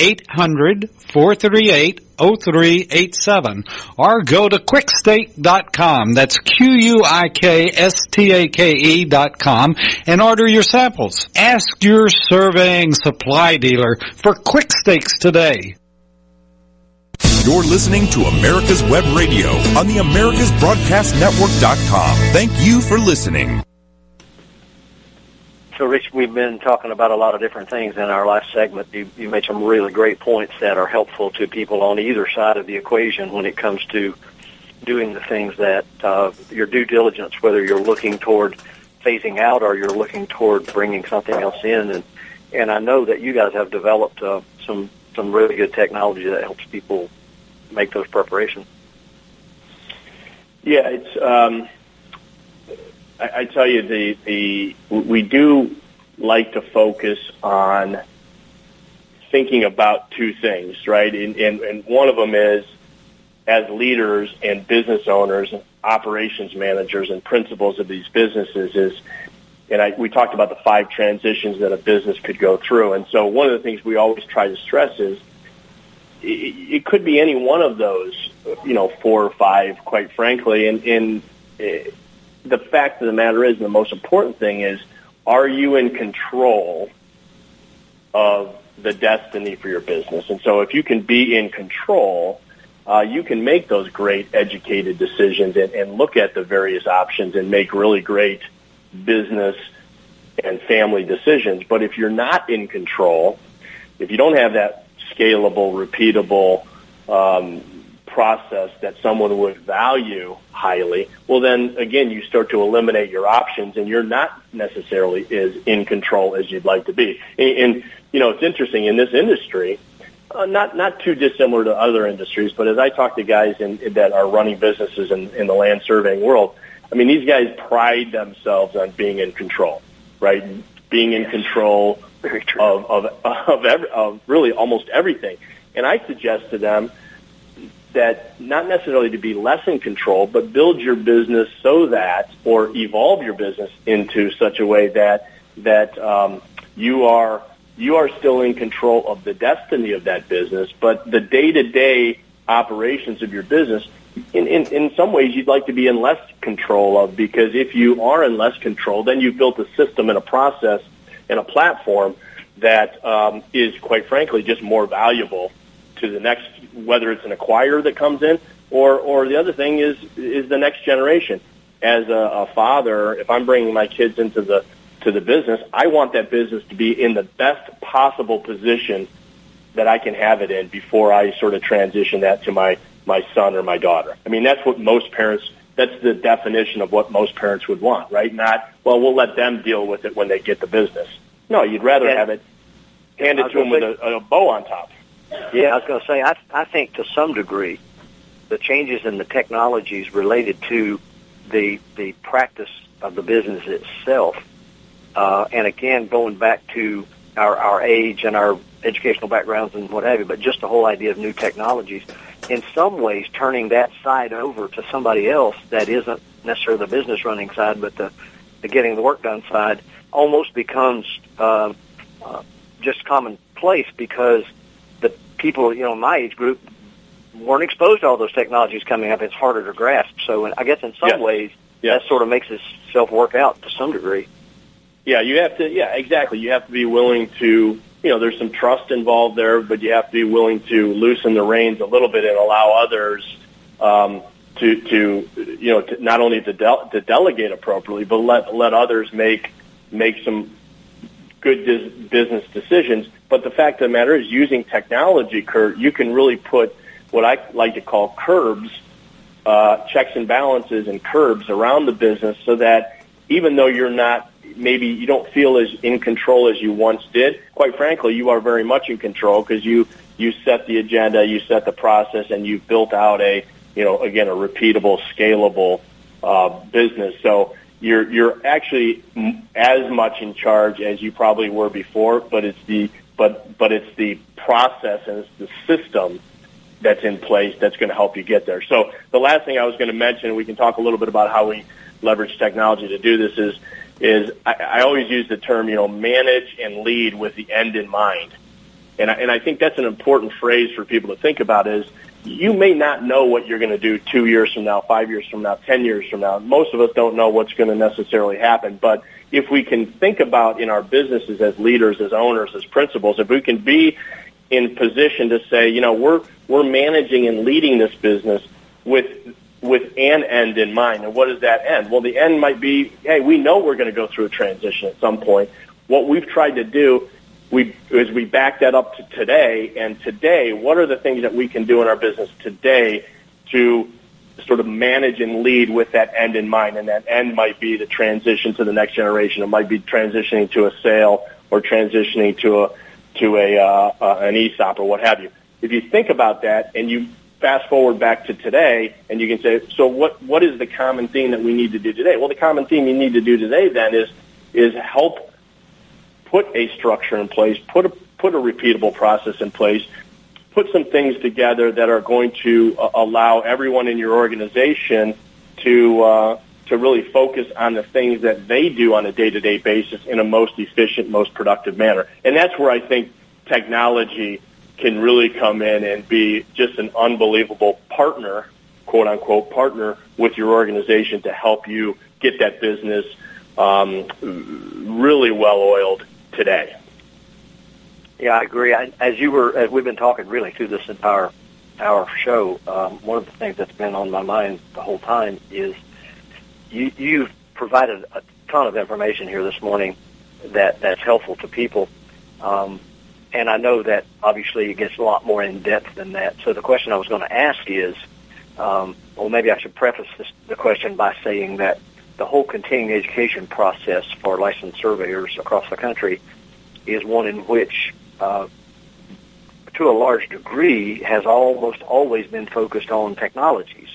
800-438-0387 or go to quikstake.com. That's Q-U-I-K-S-T-A-K-E dot com and order your samples. Ask your surveying supply dealer for quick stakes today. You're listening to America's Web Radio on the AmericasBroadcastNetwork.com. Thank you for listening. So, Rich, we've been talking about a lot of different things in our last segment. You, you made some really great points that are helpful to people on either side of the equation when it comes to doing the things that uh, your due diligence, whether you're looking toward phasing out or you're looking toward bringing something else in. And and I know that you guys have developed uh, some some really good technology that helps people make those preparations. Yeah, it's. Um, I, I tell you, the the we do like to focus on thinking about two things, right? And, and, and one of them is as leaders and business owners, operations managers, and principals of these businesses is, and I, we talked about the five transitions that a business could go through. And so one of the things we always try to stress is it, it could be any one of those, you know, four or five, quite frankly. And, and eh, the fact of the matter is, and the most important thing is, are you in control of the destiny for your business? And so if you can be in control, uh, you can make those great educated decisions and, and look at the various options and make really great business and family decisions. But if you're not in control, if you don't have that scalable, repeatable um, process that someone would value highly, well then again you start to eliminate your options and you're not necessarily as in control as you'd like to be. And, and you know it's interesting in this industry, uh, not not too dissimilar to other industries, but as I talk to guys in, that are running businesses in, in the land surveying world, I mean these guys pride themselves on being in control, right? Being in control of of of, every, of really almost everything. And I suggest to them that not necessarily to be less in control, but build your business so that, or evolve your business into such a way that that um, you are you are still in control of the destiny of that business, but the day to day operations of your business, in, in in some ways, you'd like to be in less control of because if you are in less control, then you've built a system and a process and a platform that um, is, quite frankly, just more valuable to the next, whether it's an acquirer that comes in, or or the other thing is is the next generation. As a, a father, if I'm bringing my kids into the to the business, I want that business to be in the best possible position that I can have it in before I sort of transition that to my my son or my daughter. I mean, that's what most parents. That's the definition of what most parents would want, right? Not well, we'll let them deal with it when they get the business. No, you'd rather And- have it handed to them with a, a bow on top. Yeah, I was going to say, I, I think to some degree, the changes in the technologies related to the the practice of the business itself, uh, and again, going back to our, our age and our educational backgrounds and what have you, but just the whole idea of new technologies, in some ways, turning that side over to somebody else that isn't necessarily the business running side, but the, the getting the work done side, almost becomes uh, uh, just commonplace because people, you know, my age group weren't exposed to all those technologies coming up. It's harder to grasp. So I guess in some Yes. ways, Yes. that sort of makes itself work out to some degree. Yeah, you have to. Yeah, exactly. You have to be willing to. You know, there's some trust involved there, but you have to be willing to loosen the reins a little bit and allow others um, to to you know to, not only to, del- to delegate appropriately, but let let others make make some good dis- business decisions. But the fact of the matter is, using technology, Curt, you can really put what I like to call curbs, uh, checks and balances, and curbs around the business, so that even though you're not maybe you don't feel as in control as you once did. Quite frankly, you are very much in control because you you set the agenda, you set the process, and you've built out a you know again a repeatable, scalable uh, business. So you're you're actually as much in charge as you probably were before, but it's the but but it's the process and it's the system that's in place that's going to help you get there. So the last thing I was going to mention, we can talk a little bit about how we leverage technology to do this is is I, I always use the term you know manage and lead with the end in mind, and I, and I think that's an important phrase for people to think about is you may not know what you're going to do two years from now, five years from now, ten years from now. Most of us don't know what's going to necessarily happen, but if we can think about in our businesses as leaders, as owners, as principals, if we can be in position to say, you know, we're we're managing and leading this business with with an end in mind. And what is that end? Well, the end might be, hey, we know we're going to go through a transition at some point. What we've tried to do we is we back that up to today. And today, what are the things that we can do in our business today to sort of manage and lead with that end in mind? And that end might be the transition to the next generation. It might be transitioning to a sale or transitioning to a to a uh, uh, an ESOP or what have you. If you think about that and you fast forward back to today, and you can say, so what what is the common theme that we need to do today? Well, the common theme you need to do today then is is help put a structure in place, put a put a repeatable process in place, put some things together that are going to uh, allow everyone in your organization to uh, to really focus on the things that they do on a day to day basis in a most efficient, most productive manner. And that's where I think technology can really come in and be just an unbelievable partner, quote unquote, partner with your organization to help you get that business um, really well oiled today. Yeah, I agree. I, as you were, as we've been talking really through this entire our show, um, one of the things that's been on my mind the whole time is you, you've provided a ton of information here this morning that that's helpful to people. Um, and I know that obviously it gets a lot more in depth than that. So the question I was going to ask is, um, well, maybe I should preface this, the question by saying that the whole continuing education process for licensed surveyors across the country is one in which, uh, to a large degree, has almost always been focused on technologies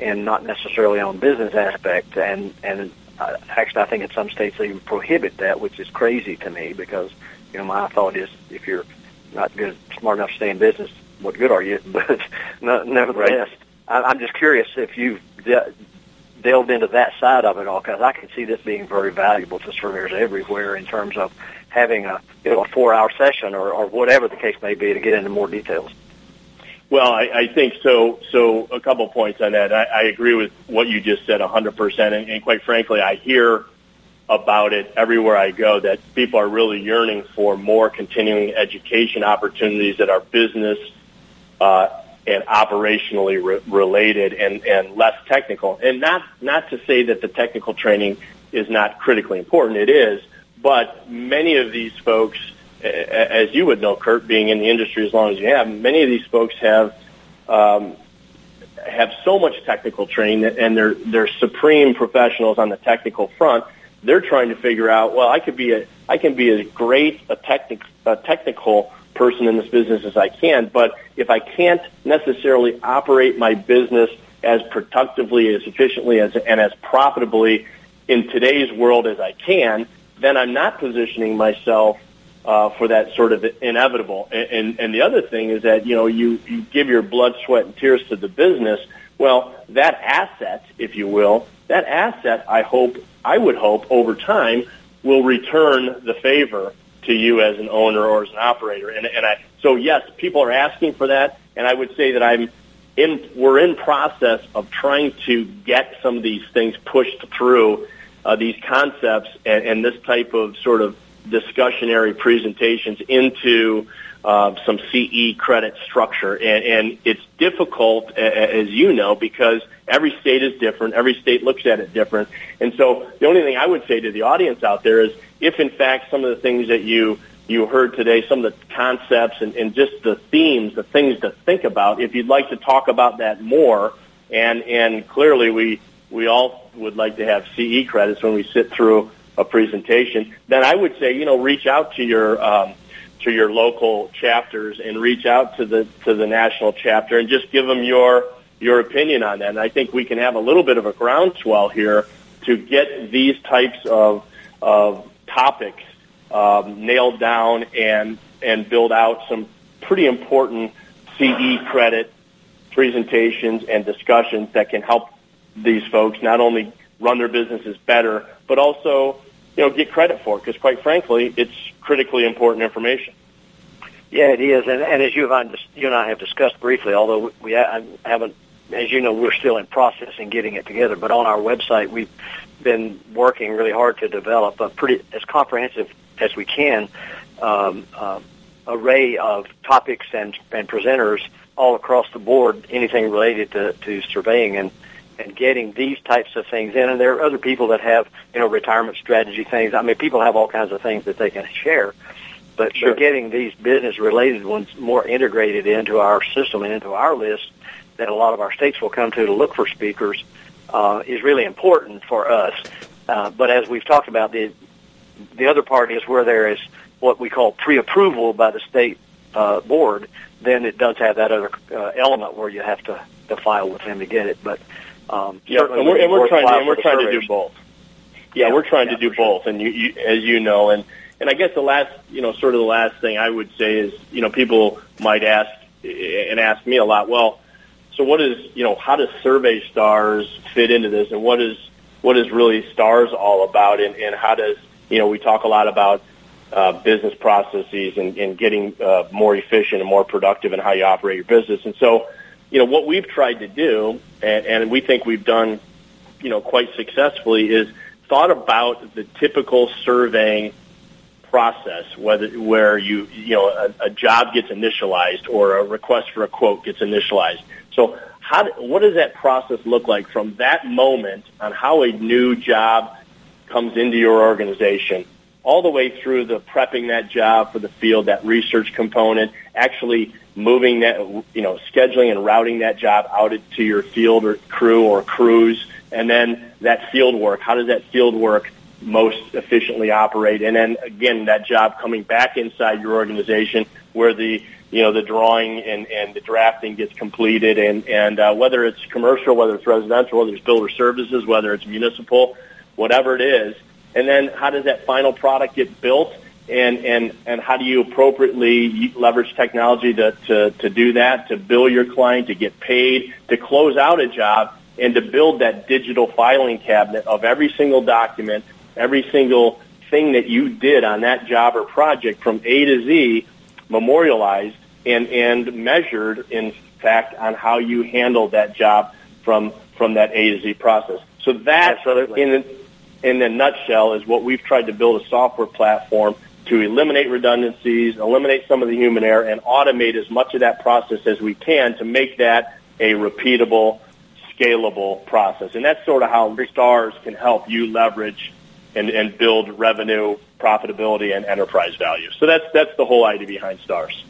and not necessarily on business aspect. And and uh, actually, I think in some states they prohibit that, which is crazy to me because you know, my thought is if you're not good, smart enough to stay in business, what good are you? But nevertheless, right. I'm just curious if you've de- delved into that side of it all, because I can see this being very valuable to surveyors everywhere in terms of having a you know a four hour session or, or whatever the case may be to get into more details. Well, I, I think so. So a couple points on that. I, I agree with what you just said 100%. And, and quite frankly, I hear about it everywhere I go that people are really yearning for more continuing education opportunities that are business uh, and operationally re- related and, and less technical. And not not to say that the technical training is not critically important. It is, but many of these folks, as you would know, Curt, being in the industry as long as you have, many of these folks have. Um, have so much technical training and they're they're supreme professionals on the technical front they're trying to figure out, well, I could be a, I can be as great a, technic, a technical person in this business as I can, but if I can't necessarily operate my business as productively, as efficiently, as, and as profitably in today's world as I can, then I'm not positioning myself uh, for that sort of inevitable. And, and, and the other thing is that, you know, you, you give your blood, sweat, and tears to the business. Well, that asset, if you will, that asset, I hope, I would hope over time will return the favor to you as an owner or as an operator. And, and I, so yes, people are asking for that. And I would say that I'm in, we're in process of trying to get some of these things pushed through, uh, these concepts and, and this type of sort of discussionary presentations into uh, some CE credit structure, and, and it's difficult, as you know, because every state is different. Every state looks at it different, and so the only thing I would say to the audience out there is, if in fact some of the things that you you heard today, some of the concepts and, and just the themes, the things to think about, if you'd like to talk about that more, and and clearly we we all would like to have CE credits when we sit through a presentation, then I would say you know reach out to your um, to your local chapters and reach out to the to the national chapter and just give them your your opinion on that. And I think we can have a little bit of a groundswell here to get these types of of topics um, nailed down and and build out some pretty important CE credit presentations and discussions that can help these folks not only run their businesses better, but also you know get credit for because quite frankly, it's critically important information. Yeah, it is, and, and as you and, I, you and I have discussed briefly, although we haven't, as you know, we're still in process in getting it together. But on our website, we've been working really hard to develop a pretty as comprehensive as we can um, uh, array of topics and and presenters all across the board, anything related to, to surveying and and getting these types of things in. And there are other people that have, you know, retirement strategy things. I mean, people have all kinds of things that they can share. But, sure. getting these business related ones more integrated into our system and into our list that a lot of our states will come to to look for speakers uh, is really important for us. Uh, but as we've talked about, the the other part is where there is what we call pre-approval by the state uh, board. Then it does have that other uh, element where you have to, to file with them to get it. But um, yeah, and we're, and we're trying to and we're trying to do both. Yeah, yeah we're trying yeah, to do both, sure. and you, you, as you know, and and I guess the last, you know, sort of the last thing I would say is, you know, people might ask and ask me a lot. Well, so what is, you know, how does SurveyStars fit into this, and what is what is really Stars all about, and, and how does, you know, we talk a lot about uh, business processes and, and getting uh, more efficient and more productive in how you operate your business, and so you know, what we've tried to do, and, and we think we've done, you know, quite successfully, is thought about the typical surveying process, whether where you you know a, a job gets initialized or a request for a quote gets initialized. So how what does that process look like from that moment on how a new job comes into your organization all the way through the prepping that job for the field, that research component, actually moving that, you know, scheduling and routing that job out to your field or crew or crews, and then that field work. How does that field work most efficiently operate? And then again, that job coming back inside your organization where the you know the drawing and, and the drafting gets completed, and and uh, whether it's commercial, whether it's residential, whether it's builder services, whether it's municipal, whatever it is, and then how does that final product get built? And, and, and how do you appropriately leverage technology to, to, to do that, to bill your client, to get paid, to close out a job, and to build that digital filing cabinet of every single document, every single thing that you did on that job or project from A to Z, memorialized and, and measured, in fact, on how you handled that job from, from that A to Z process. So that, Absolutely. in in a nutshell, is what we've tried to build a software platform to eliminate redundancies, eliminate some of the human error, and automate as much of that process as we can to make that a repeatable, scalable process. And that's sort of how STARS can help you leverage and, and build revenue, profitability, and enterprise value. So that's that's the whole idea behind STARS.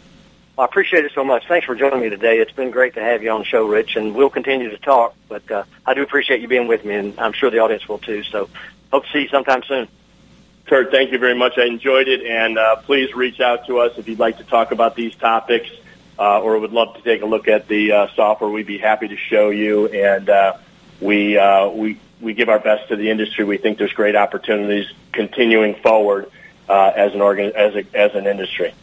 Well, I appreciate it so much. Thanks for joining me today. It's been great to have you on the show, Rich, and we'll continue to talk. But uh, I do appreciate you being with me, and I'm sure the audience will too. So hope to see you sometime soon. Curt, thank you very much. I enjoyed it, and uh, please reach out to us if you'd like to talk about these topics uh, or would love to take a look at the uh, software. We'd be happy to show you, and uh, we uh, we we give our best to the industry. We think there's great opportunities continuing forward as an organ as a, as an industry.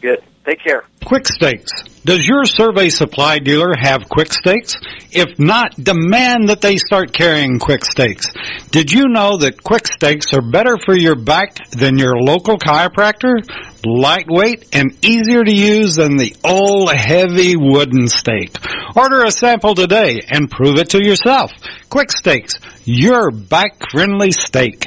Good. Take care. Quick Stakes. Does your survey supply dealer have Quick Stakes? If not, demand that they start carrying Quick Stakes. Did you know that Quick Stakes are better for your back than your local chiropractor? Lightweight and easier to use than the old heavy wooden stake. Order a sample today and prove it to yourself. Quick Stakes, your back friendly stake.